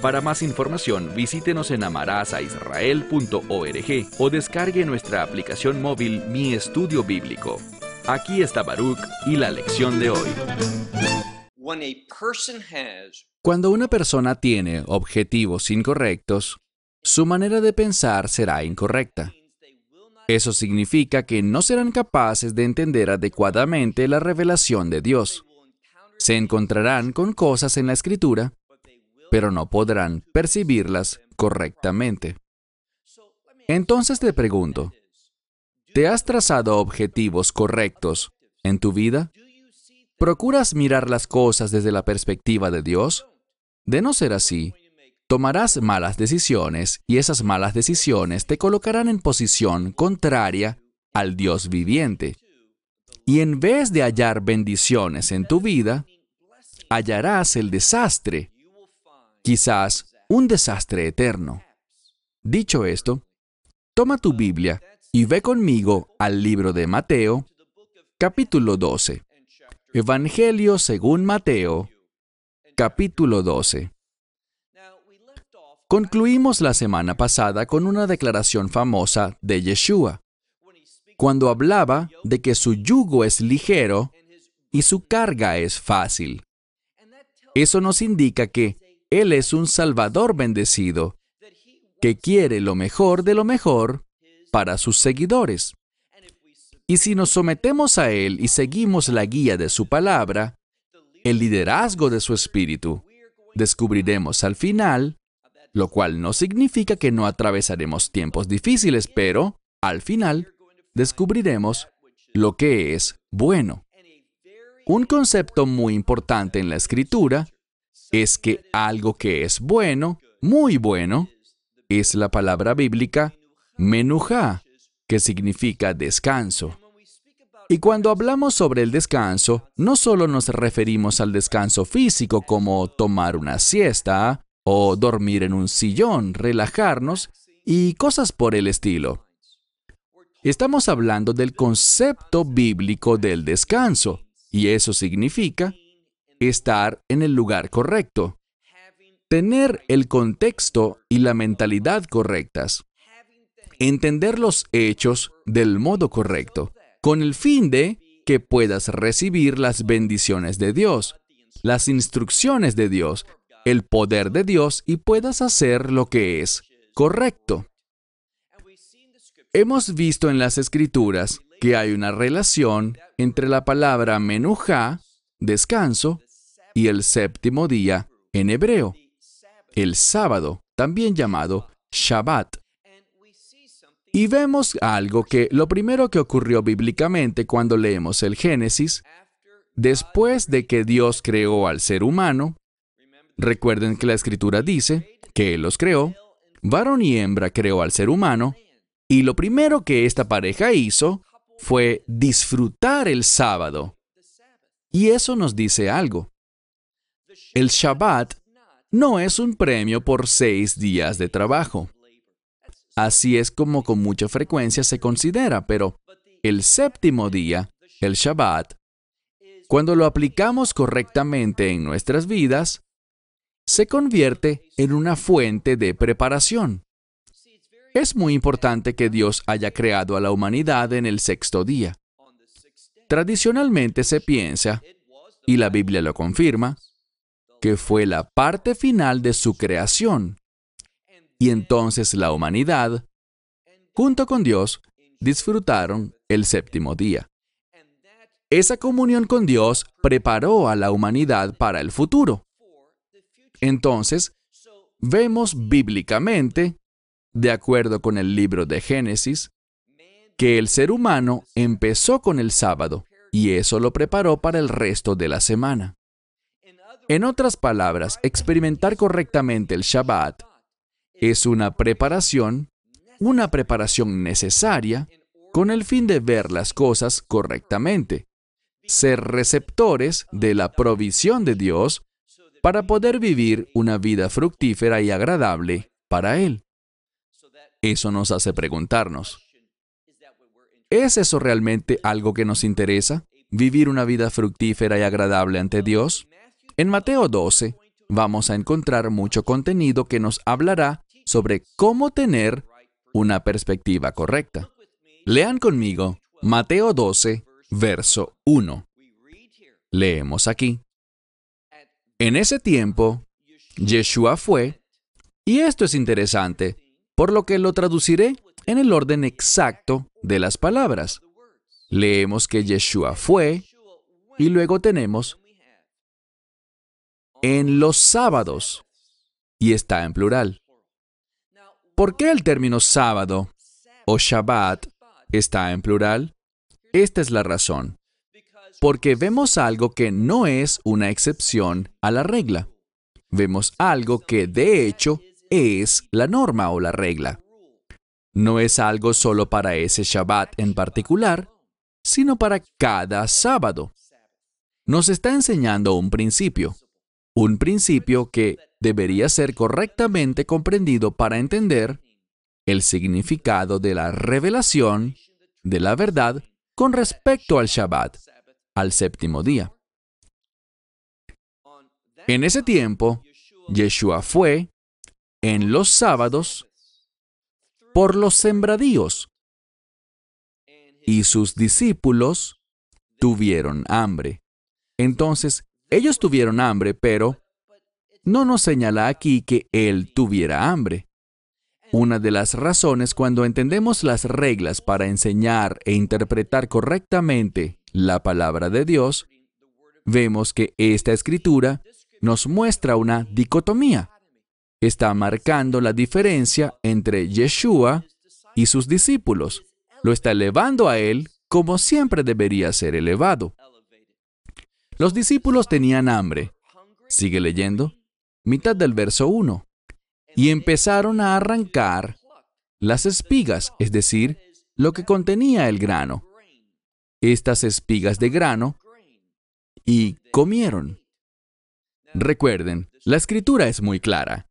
Para más información, visítenos en amarazaisrael.org o descargue nuestra aplicación móvil Mi Estudio Bíblico. Aquí está Baruch y la lección de hoy. Cuando una persona tiene objetivos incorrectos, su manera de pensar será incorrecta. Eso significa que no serán capaces de entender adecuadamente la revelación de Dios. Se encontrarán con cosas en la escritura, pero no podrán percibirlas correctamente. Entonces te pregunto, ¿te has trazado objetivos correctos en tu vida? ¿Procuras mirar las cosas desde la perspectiva de Dios? De no ser así, tomarás malas decisiones y esas malas decisiones te colocarán en posición contraria al Dios viviente. Y en vez de hallar bendiciones en tu vida, hallarás el desastre, quizás un desastre eterno. Dicho esto, toma tu Biblia y ve conmigo al libro de Mateo, capítulo 12. Evangelio según Mateo, capítulo 12. Concluimos la semana pasada con una declaración famosa de Yeshua, cuando hablaba de que su yugo es ligero y su carga es fácil. Eso nos indica que Él es un Salvador bendecido, que quiere lo mejor de lo mejor para sus seguidores. Y si nos sometemos a Él y seguimos la guía de su palabra, el liderazgo de su espíritu, descubriremos al final lo cual no significa que no atravesaremos tiempos difíciles, pero, al final, descubriremos lo que es bueno. Un concepto muy importante en la escritura es que algo que es bueno, muy bueno, es la palabra bíblica menujá, que significa descanso. Y cuando hablamos sobre el descanso, no solo nos referimos al descanso físico como tomar una siesta, o dormir en un sillón, relajarnos y cosas por el estilo. Estamos hablando del concepto bíblico del descanso, y eso significa estar en el lugar correcto, tener el contexto y la mentalidad correctas, entender los hechos del modo correcto, con el fin de que puedas recibir las bendiciones de Dios, las instrucciones de Dios, el poder de Dios y puedas hacer lo que es correcto. Hemos visto en las escrituras que hay una relación entre la palabra menujá, descanso, y el séptimo día en hebreo, el sábado, también llamado Shabbat. Y vemos algo que lo primero que ocurrió bíblicamente cuando leemos el Génesis, después de que Dios creó al ser humano, Recuerden que la escritura dice que Él los creó, varón y hembra creó al ser humano, y lo primero que esta pareja hizo fue disfrutar el sábado. Y eso nos dice algo. El Shabbat no es un premio por seis días de trabajo. Así es como con mucha frecuencia se considera, pero el séptimo día, el Shabbat, cuando lo aplicamos correctamente en nuestras vidas, se convierte en una fuente de preparación. Es muy importante que Dios haya creado a la humanidad en el sexto día. Tradicionalmente se piensa, y la Biblia lo confirma, que fue la parte final de su creación. Y entonces la humanidad, junto con Dios, disfrutaron el séptimo día. Esa comunión con Dios preparó a la humanidad para el futuro. Entonces, vemos bíblicamente, de acuerdo con el libro de Génesis, que el ser humano empezó con el sábado y eso lo preparó para el resto de la semana. En otras palabras, experimentar correctamente el Shabbat es una preparación, una preparación necesaria con el fin de ver las cosas correctamente, ser receptores de la provisión de Dios para poder vivir una vida fructífera y agradable para Él. Eso nos hace preguntarnos, ¿es eso realmente algo que nos interesa? ¿Vivir una vida fructífera y agradable ante Dios? En Mateo 12 vamos a encontrar mucho contenido que nos hablará sobre cómo tener una perspectiva correcta. Lean conmigo Mateo 12, verso 1. Leemos aquí. En ese tiempo, Yeshua fue, y esto es interesante, por lo que lo traduciré en el orden exacto de las palabras. Leemos que Yeshua fue, y luego tenemos en los sábados, y está en plural. ¿Por qué el término sábado o Shabbat está en plural? Esta es la razón porque vemos algo que no es una excepción a la regla. Vemos algo que de hecho es la norma o la regla. No es algo solo para ese Shabbat en particular, sino para cada sábado. Nos está enseñando un principio, un principio que debería ser correctamente comprendido para entender el significado de la revelación de la verdad con respecto al Shabbat al séptimo día. En ese tiempo, Yeshua fue en los sábados por los sembradíos y sus discípulos tuvieron hambre. Entonces, ellos tuvieron hambre, pero no nos señala aquí que Él tuviera hambre. Una de las razones cuando entendemos las reglas para enseñar e interpretar correctamente la palabra de Dios, vemos que esta escritura nos muestra una dicotomía. Está marcando la diferencia entre Yeshua y sus discípulos. Lo está elevando a él como siempre debería ser elevado. Los discípulos tenían hambre. Sigue leyendo. Mitad del verso 1. Y empezaron a arrancar las espigas, es decir, lo que contenía el grano estas espigas de grano y comieron. Recuerden, la escritura es muy clara.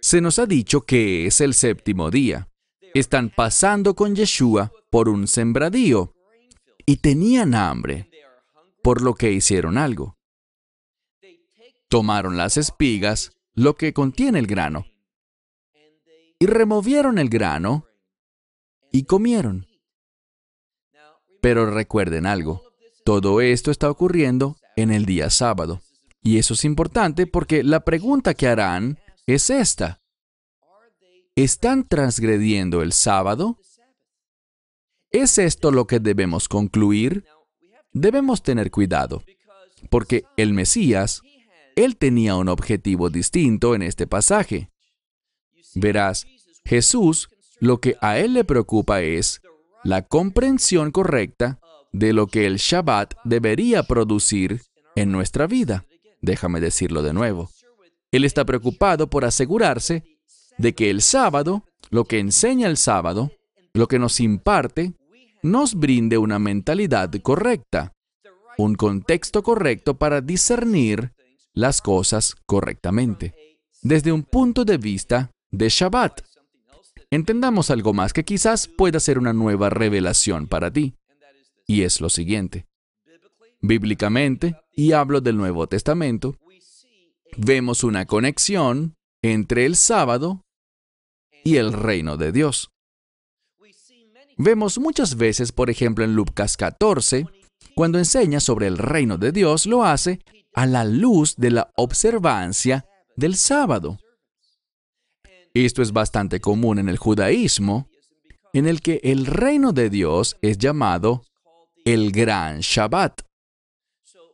Se nos ha dicho que es el séptimo día. Están pasando con Yeshua por un sembradío y tenían hambre, por lo que hicieron algo. Tomaron las espigas, lo que contiene el grano, y removieron el grano y comieron. Pero recuerden algo, todo esto está ocurriendo en el día sábado. Y eso es importante porque la pregunta que harán es esta. ¿Están transgrediendo el sábado? ¿Es esto lo que debemos concluir? Debemos tener cuidado, porque el Mesías, él tenía un objetivo distinto en este pasaje. Verás, Jesús, lo que a él le preocupa es la comprensión correcta de lo que el Shabbat debería producir en nuestra vida. Déjame decirlo de nuevo. Él está preocupado por asegurarse de que el sábado, lo que enseña el sábado, lo que nos imparte, nos brinde una mentalidad correcta, un contexto correcto para discernir las cosas correctamente, desde un punto de vista de Shabbat entendamos algo más que quizás pueda ser una nueva revelación para ti. Y es lo siguiente. Bíblicamente, y hablo del Nuevo Testamento, vemos una conexión entre el sábado y el reino de Dios. Vemos muchas veces, por ejemplo, en Lucas 14, cuando enseña sobre el reino de Dios, lo hace a la luz de la observancia del sábado. Esto es bastante común en el judaísmo, en el que el reino de Dios es llamado el gran Shabbat.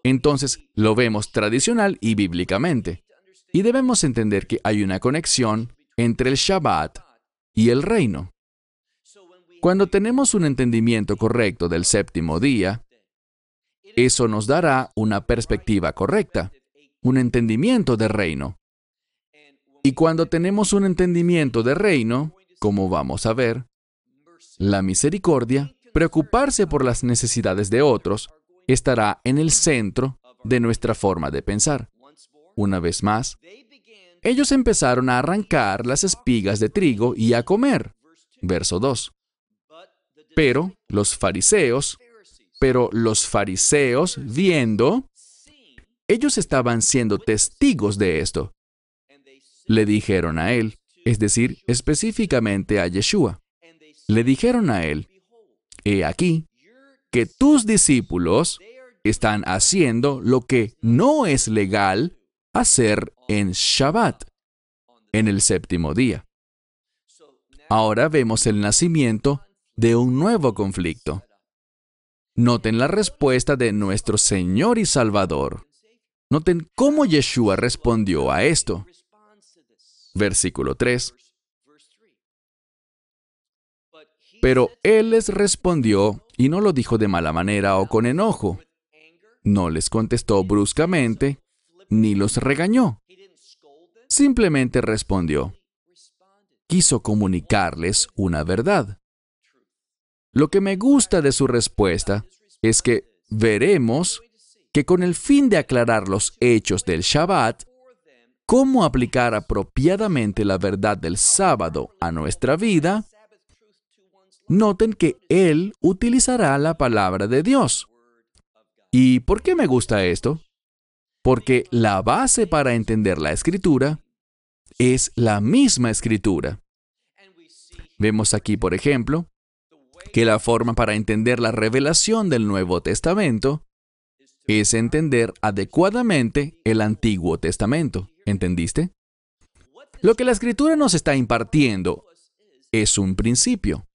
Entonces lo vemos tradicional y bíblicamente. Y debemos entender que hay una conexión entre el Shabbat y el reino. Cuando tenemos un entendimiento correcto del séptimo día, eso nos dará una perspectiva correcta, un entendimiento de reino. Y cuando tenemos un entendimiento de reino, como vamos a ver, la misericordia, preocuparse por las necesidades de otros, estará en el centro de nuestra forma de pensar. Una vez más, ellos empezaron a arrancar las espigas de trigo y a comer. Verso 2. Pero los fariseos, pero los fariseos viendo, ellos estaban siendo testigos de esto. Le dijeron a él, es decir, específicamente a Yeshua. Le dijeron a él, he aquí, que tus discípulos están haciendo lo que no es legal hacer en Shabbat, en el séptimo día. Ahora vemos el nacimiento de un nuevo conflicto. Noten la respuesta de nuestro Señor y Salvador. Noten cómo Yeshua respondió a esto. Versículo 3. Pero Él les respondió, y no lo dijo de mala manera o con enojo. No les contestó bruscamente, ni los regañó. Simplemente respondió. Quiso comunicarles una verdad. Lo que me gusta de su respuesta es que veremos que con el fin de aclarar los hechos del Shabbat, cómo aplicar apropiadamente la verdad del sábado a nuestra vida, noten que Él utilizará la palabra de Dios. ¿Y por qué me gusta esto? Porque la base para entender la escritura es la misma escritura. Vemos aquí, por ejemplo, que la forma para entender la revelación del Nuevo Testamento es entender adecuadamente el Antiguo Testamento. ¿Entendiste? Lo que la escritura nos está impartiendo es un principio.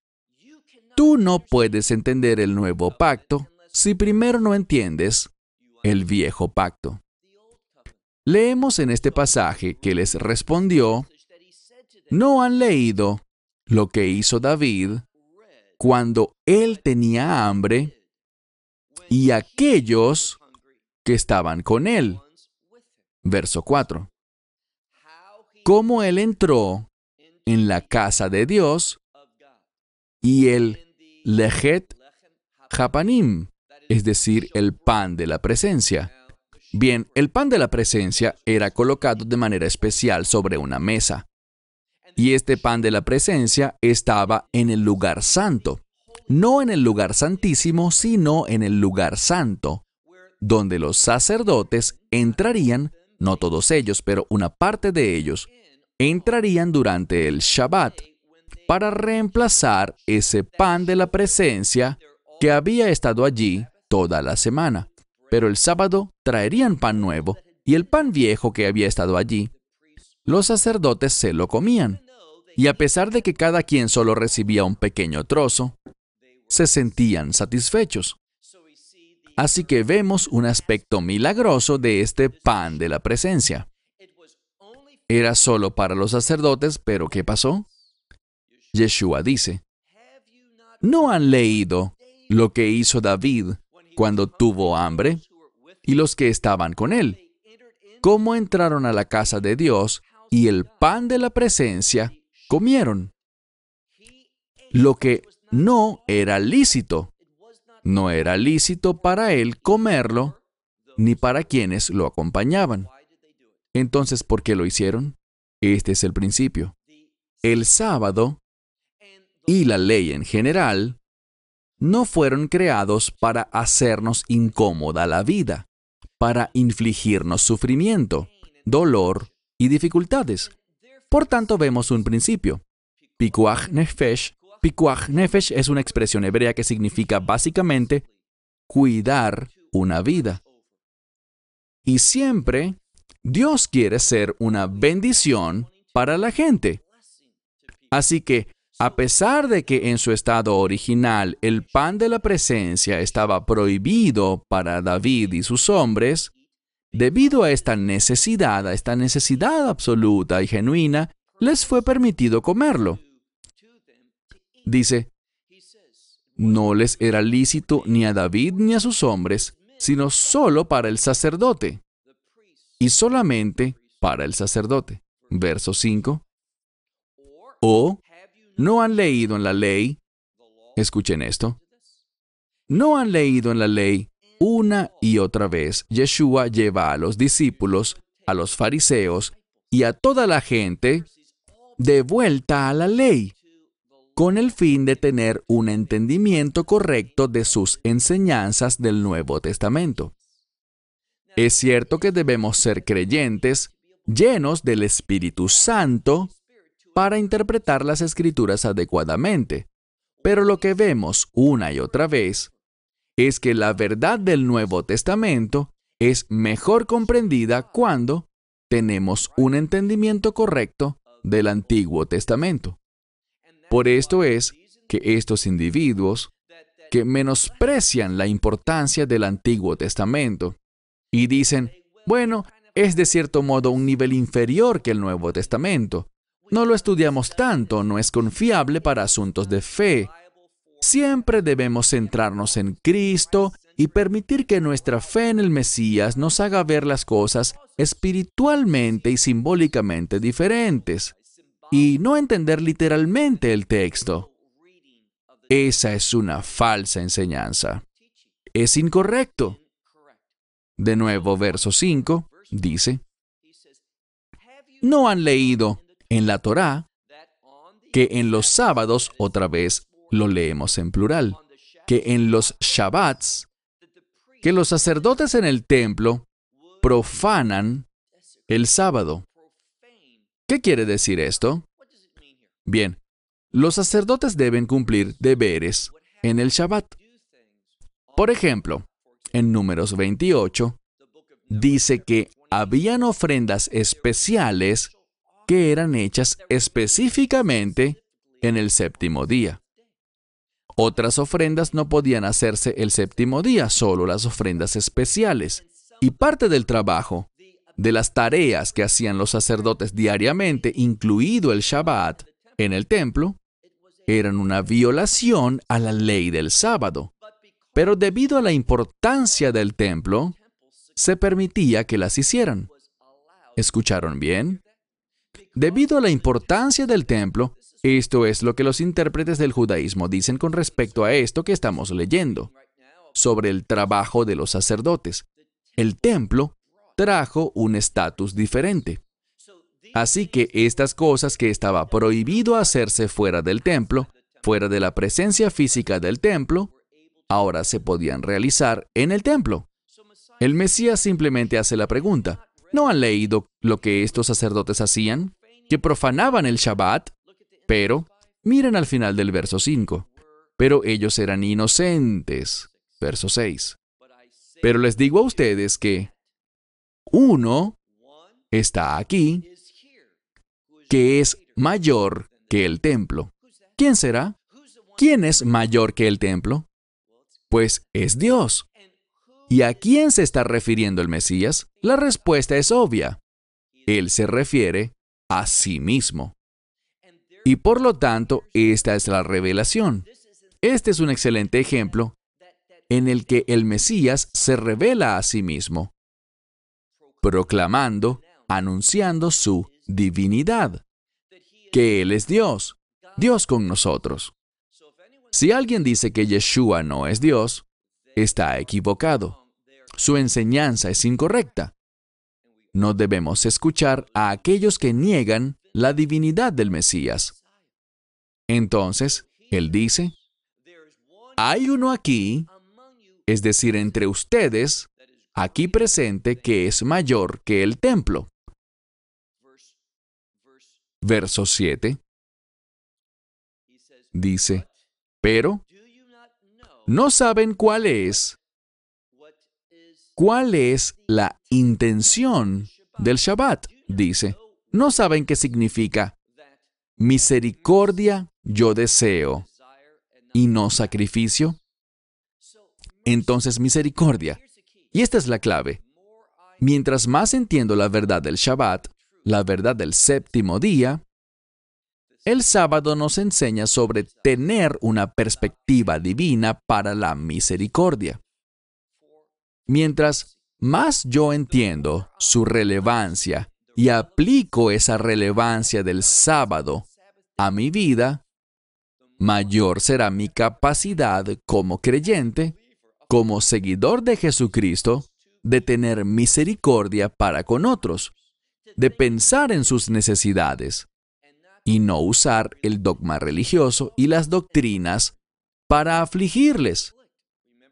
Tú no puedes entender el nuevo pacto si primero no entiendes el viejo pacto. Leemos en este pasaje que les respondió, ¿no han leído lo que hizo David cuando él tenía hambre y aquellos que estaban con él? Verso 4. Cómo él entró en la casa de Dios y el Lejet Japanim, es decir, el pan de la presencia. Bien, el pan de la presencia era colocado de manera especial sobre una mesa. Y este pan de la presencia estaba en el lugar santo. No en el lugar santísimo, sino en el lugar santo, donde los sacerdotes entrarían, no todos ellos, pero una parte de ellos, entrarían durante el Shabbat para reemplazar ese pan de la presencia que había estado allí toda la semana pero el sábado traerían pan nuevo, y el pan viejo que había estado allí, los sacerdotes se lo comían. Y a pesar de que cada quien solo recibía un pequeño trozo, se sentían satisfechos. Así que vemos un aspecto milagroso de este pan de la presencia. Era solo para los sacerdotes, pero ¿qué pasó? Yeshua dice, ¿no han leído lo que hizo David cuando tuvo hambre y los que estaban con él. Cómo entraron a la casa de Dios y el pan de la presencia comieron. Lo que no era lícito. No era lícito para él comerlo ni para quienes lo acompañaban. Entonces, ¿por qué lo hicieron? Este es el principio. El sábado y la ley en general no fueron creados para hacernos incómoda la vida, para infligirnos sufrimiento, dolor y dificultades. Por tanto, vemos un principio. Pikuach nefesh. Pikuach nefesh es una expresión hebrea que significa básicamente cuidar una vida. Y siempre Dios quiere ser una bendición para la gente. Así que a pesar de que en su estado original el pan de la presencia estaba prohibido para David y sus hombres, debido a esta necesidad, a esta necesidad absoluta y genuina, les fue permitido comerlo. Dice, no les era lícito ni a David ni a sus hombres, sino solo para el sacerdote, y solamente para el sacerdote. verso 5. O no han leído en la ley, escuchen esto, no han leído en la ley una y otra vez. Yeshua lleva a los discípulos, a los fariseos y a toda la gente de vuelta a la ley, con el fin de tener un entendimiento correcto de sus enseñanzas del Nuevo Testamento. Es cierto que debemos ser creyentes, llenos del Espíritu Santo, para interpretar las escrituras adecuadamente, pero lo que vemos una y otra vez es que la verdad del Nuevo Testamento es mejor comprendida cuando tenemos un entendimiento correcto del Antiguo Testamento. Por esto es que estos individuos que menosprecian la importancia del Antiguo Testamento y dicen, bueno, es de cierto modo un nivel inferior que el Nuevo Testamento. No lo estudiamos tanto, no es confiable para asuntos de fe. Siempre debemos centrarnos en Cristo y permitir que nuestra fe en el Mesías nos haga ver las cosas espiritualmente y simbólicamente diferentes y no entender literalmente el texto. Esa es una falsa enseñanza. Es incorrecto. De nuevo, verso 5 dice, no han leído en la Torá que en los sábados, otra vez lo leemos en plural, que en los Shabbats, que los sacerdotes en el templo profanan el sábado. ¿Qué quiere decir esto? Bien, los sacerdotes deben cumplir deberes en el Shabbat. Por ejemplo, en números 28, dice que habían ofrendas especiales que eran hechas específicamente en el séptimo día. Otras ofrendas no podían hacerse el séptimo día, solo las ofrendas especiales. Y parte del trabajo de las tareas que hacían los sacerdotes diariamente, incluido el Shabbat, en el templo, eran una violación a la ley del sábado. Pero debido a la importancia del templo, se permitía que las hicieran. ¿Escucharon bien? Debido a la importancia del templo, esto es lo que los intérpretes del judaísmo dicen con respecto a esto que estamos leyendo, sobre el trabajo de los sacerdotes. El templo trajo un estatus diferente. Así que estas cosas que estaba prohibido hacerse fuera del templo, fuera de la presencia física del templo, ahora se podían realizar en el templo. El Mesías simplemente hace la pregunta, ¿no han leído lo que estos sacerdotes hacían? Que profanaban el Shabbat, pero miren al final del verso 5. Pero ellos eran inocentes. Verso 6. Pero les digo a ustedes que uno está aquí que es mayor que el templo. ¿Quién será? ¿Quién es mayor que el templo? Pues es Dios. ¿Y a quién se está refiriendo el Mesías? La respuesta es obvia. Él se refiere a sí mismo. Y por lo tanto, esta es la revelación. Este es un excelente ejemplo en el que el Mesías se revela a sí mismo, proclamando, anunciando su divinidad, que Él es Dios, Dios con nosotros. Si alguien dice que Yeshua no es Dios, está equivocado. Su enseñanza es incorrecta. No debemos escuchar a aquellos que niegan la divinidad del Mesías. Entonces, Él dice, hay uno aquí, es decir, entre ustedes, aquí presente, que es mayor que el templo. Verso 7 dice, pero no saben cuál es, cuál es la intención del Shabbat, dice. No saben qué significa misericordia yo deseo y no sacrificio. Entonces misericordia. Y esta es la clave. Mientras más entiendo la verdad del Shabbat, la verdad del séptimo día, el sábado nos enseña sobre tener una perspectiva divina para la misericordia. Mientras más yo entiendo su relevancia y aplico esa relevancia del sábado a mi vida, mayor será mi capacidad como creyente, como seguidor de Jesucristo, de tener misericordia para con otros, de pensar en sus necesidades y no usar el dogma religioso y las doctrinas para afligirles.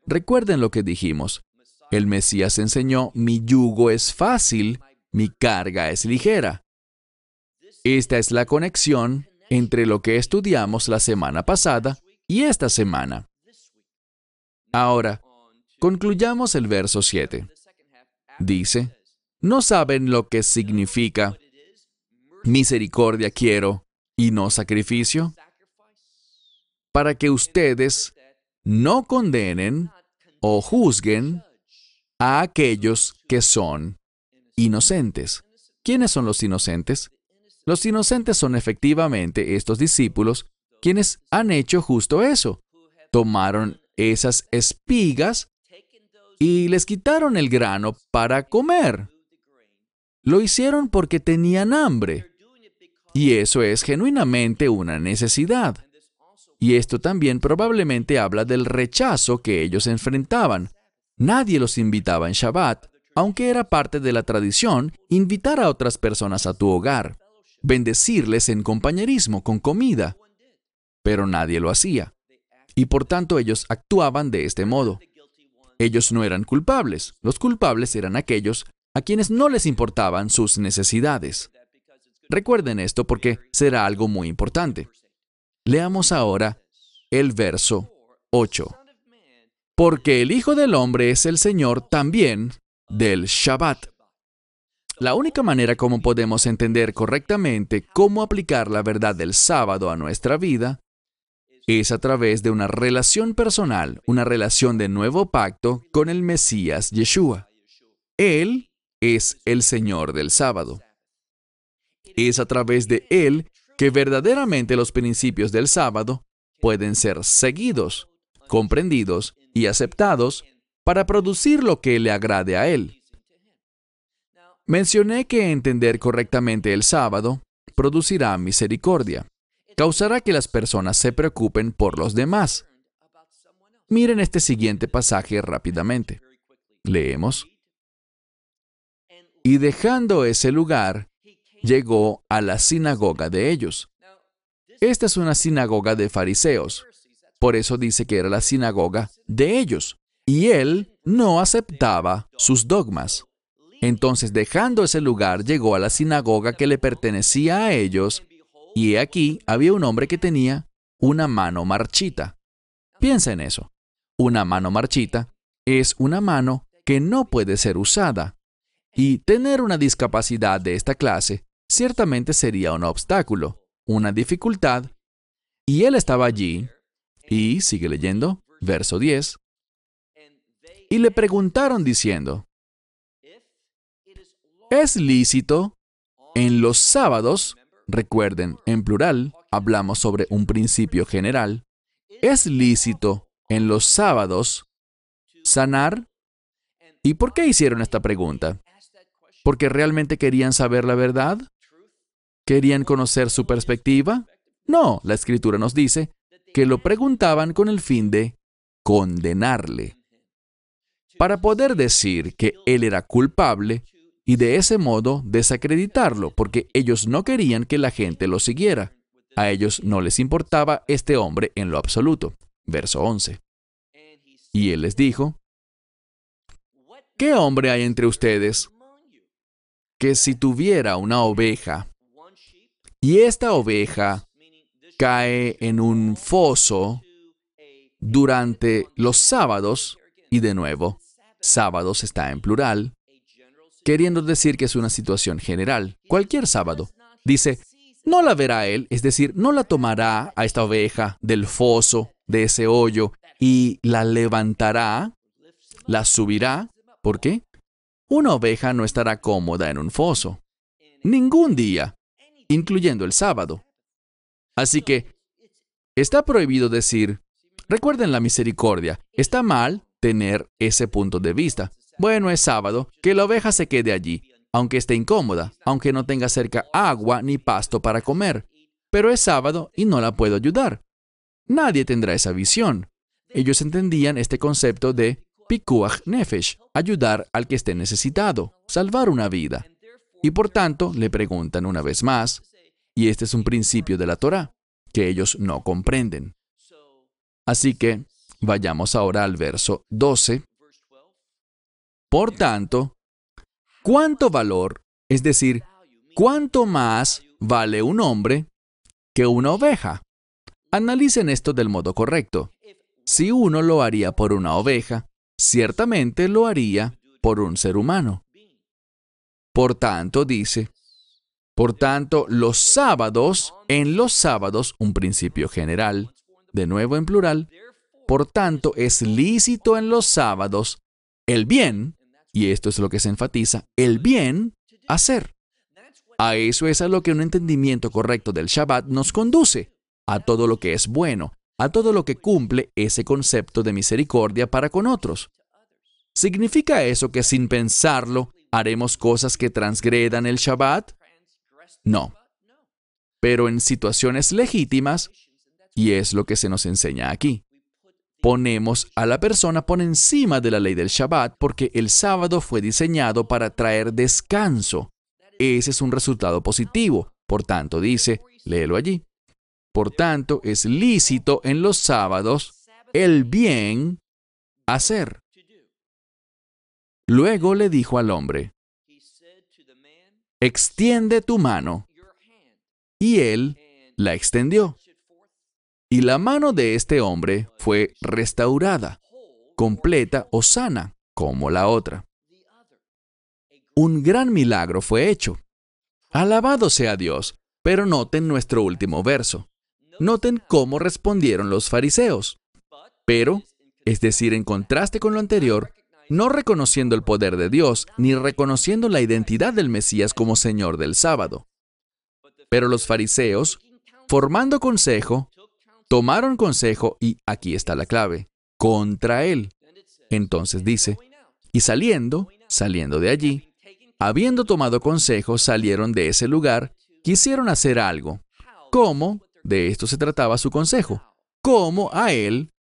Recuerden lo que dijimos. El Mesías enseñó, mi yugo es fácil, mi carga es ligera. Esta es la conexión entre lo que estudiamos la semana pasada y esta semana. Ahora, concluyamos el verso 7. Dice, ¿no saben lo que significa misericordia quiero y no sacrificio? Para que ustedes no condenen o juzguen a aquellos que son inocentes. ¿Quiénes son los inocentes? Los inocentes son efectivamente estos discípulos quienes han hecho justo eso. Tomaron esas espigas y les quitaron el grano para comer. Lo hicieron porque tenían hambre. Y eso es genuinamente una necesidad. Y esto también probablemente habla del rechazo que ellos enfrentaban. Nadie los invitaba en Shabbat, aunque era parte de la tradición invitar a otras personas a tu hogar, bendecirles en compañerismo con comida. Pero nadie lo hacía. Y por tanto ellos actuaban de este modo. Ellos no eran culpables. Los culpables eran aquellos a quienes no les importaban sus necesidades. Recuerden esto porque será algo muy importante. Leamos ahora el verso 8. Porque el Hijo del Hombre es el Señor también del Shabbat. La única manera como podemos entender correctamente cómo aplicar la verdad del sábado a nuestra vida es a través de una relación personal, una relación de nuevo pacto con el Mesías Yeshua. Él es el Señor del sábado. Es a través de Él que verdaderamente los principios del sábado pueden ser seguidos, comprendidos y aceptados para producir lo que le agrade a Él. Mencioné que entender correctamente el sábado producirá misericordia. Causará que las personas se preocupen por los demás. Miren este siguiente pasaje rápidamente. Leemos. Y dejando ese lugar, llegó a la sinagoga de ellos. Esta es una sinagoga de fariseos. Por eso dice que era la sinagoga de ellos y él no aceptaba sus dogmas. Entonces, dejando ese lugar, llegó a la sinagoga que le pertenecía a ellos, y aquí había un hombre que tenía una mano marchita. Piensa en eso. Una mano marchita es una mano que no puede ser usada. Y tener una discapacidad de esta clase ciertamente sería un obstáculo, una dificultad. Y él estaba allí, y sigue leyendo, verso 10, y le preguntaron diciendo, ¿es lícito en los sábados, recuerden, en plural, hablamos sobre un principio general, ¿es lícito en los sábados sanar? ¿Y por qué hicieron esta pregunta? ¿Porque realmente querían saber la verdad? ¿Querían conocer su perspectiva? No, la escritura nos dice que lo preguntaban con el fin de condenarle para poder decir que él era culpable y de ese modo desacreditarlo, porque ellos no querían que la gente lo siguiera. A ellos no les importaba este hombre en lo absoluto. Verso 11. Y él les dijo, ¿qué hombre hay entre ustedes que si tuviera una oveja y esta oveja cae en un foso durante los sábados, y de nuevo, sábados está en plural, queriendo decir que es una situación general, cualquier sábado. Dice, no la verá él, es decir, no la tomará a esta oveja del foso, de ese hoyo, y la levantará, la subirá. ¿Por qué? Una oveja no estará cómoda en un foso. Ningún día, incluyendo el sábado. Así que, está prohibido decir, recuerden la misericordia, está mal tener ese punto de vista. Bueno, es sábado, que la oveja se quede allí. aunque esté incómoda, aunque no tenga cerca agua ni pasto para comer. Pero es sábado y no la puedo ayudar. Nadie tendrá esa visión. Ellos entendían este concepto de pikuach nefesh, ayudar al que esté necesitado, salvar una vida. Y por tanto, le preguntan una vez más, y este es un principio de la Torah, que ellos no comprenden. Así que, vayamos ahora al verso 12. Por tanto, ¿cuánto valor, es decir, cuánto más vale un hombre que una oveja? Analicen esto del modo correcto. Si uno lo haría por una oveja, ciertamente lo haría por un ser humano. Por tanto, dice, por tanto, los sábados, en los sábados, un principio general, de nuevo en plural, por tanto, es lícito en los sábados el bien, y esto es lo que se enfatiza, el bien hacer. A eso es a lo que un entendimiento correcto del Shabbat nos conduce, a todo lo que es bueno, a todo lo que cumple ese concepto de misericordia para con otros. ¿Significa eso que sin pensarlo haremos cosas que transgredan el Shabbat? No. Pero en situaciones legítimas, y es lo que se nos enseña aquí, ponemos a la persona por encima de la ley del Shabbat porque el sábado fue diseñado para traer descanso. Ese es un resultado positivo. Por tanto, dice, léelo allí. Por tanto, es lícito en los sábados el bien hacer. Luego le dijo al hombre, extiende tu mano. Y él la extendió. Y la mano de este hombre fue restaurada, completa o sana, como la otra. Un gran milagro fue hecho. Alabado sea Dios, pero noten nuestro último verso. Noten cómo respondieron los fariseos. Pero, es decir, en contraste con lo anterior, no reconociendo el poder de Dios ni reconociendo la identidad del Mesías como Señor del sábado. Pero los fariseos, formando consejo, tomaron consejo y aquí está la clave, contra él. Entonces dice, y saliendo, saliendo de allí, habiendo tomado consejo, salieron de ese lugar, quisieron hacer algo. ¿Cómo? De esto se trataba su consejo. ¿Cómo a él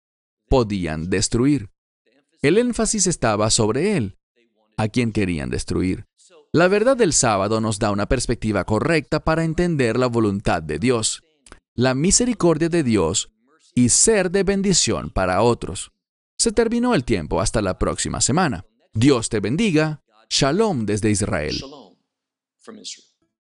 podían destruir? El énfasis estaba sobre él, a quien querían destruir. La verdad del sábado nos da una perspectiva correcta para entender la voluntad de Dios, la misericordia de Dios y ser de bendición para otros. Se terminó el tiempo hasta la próxima semana. Dios te bendiga. Shalom desde Israel.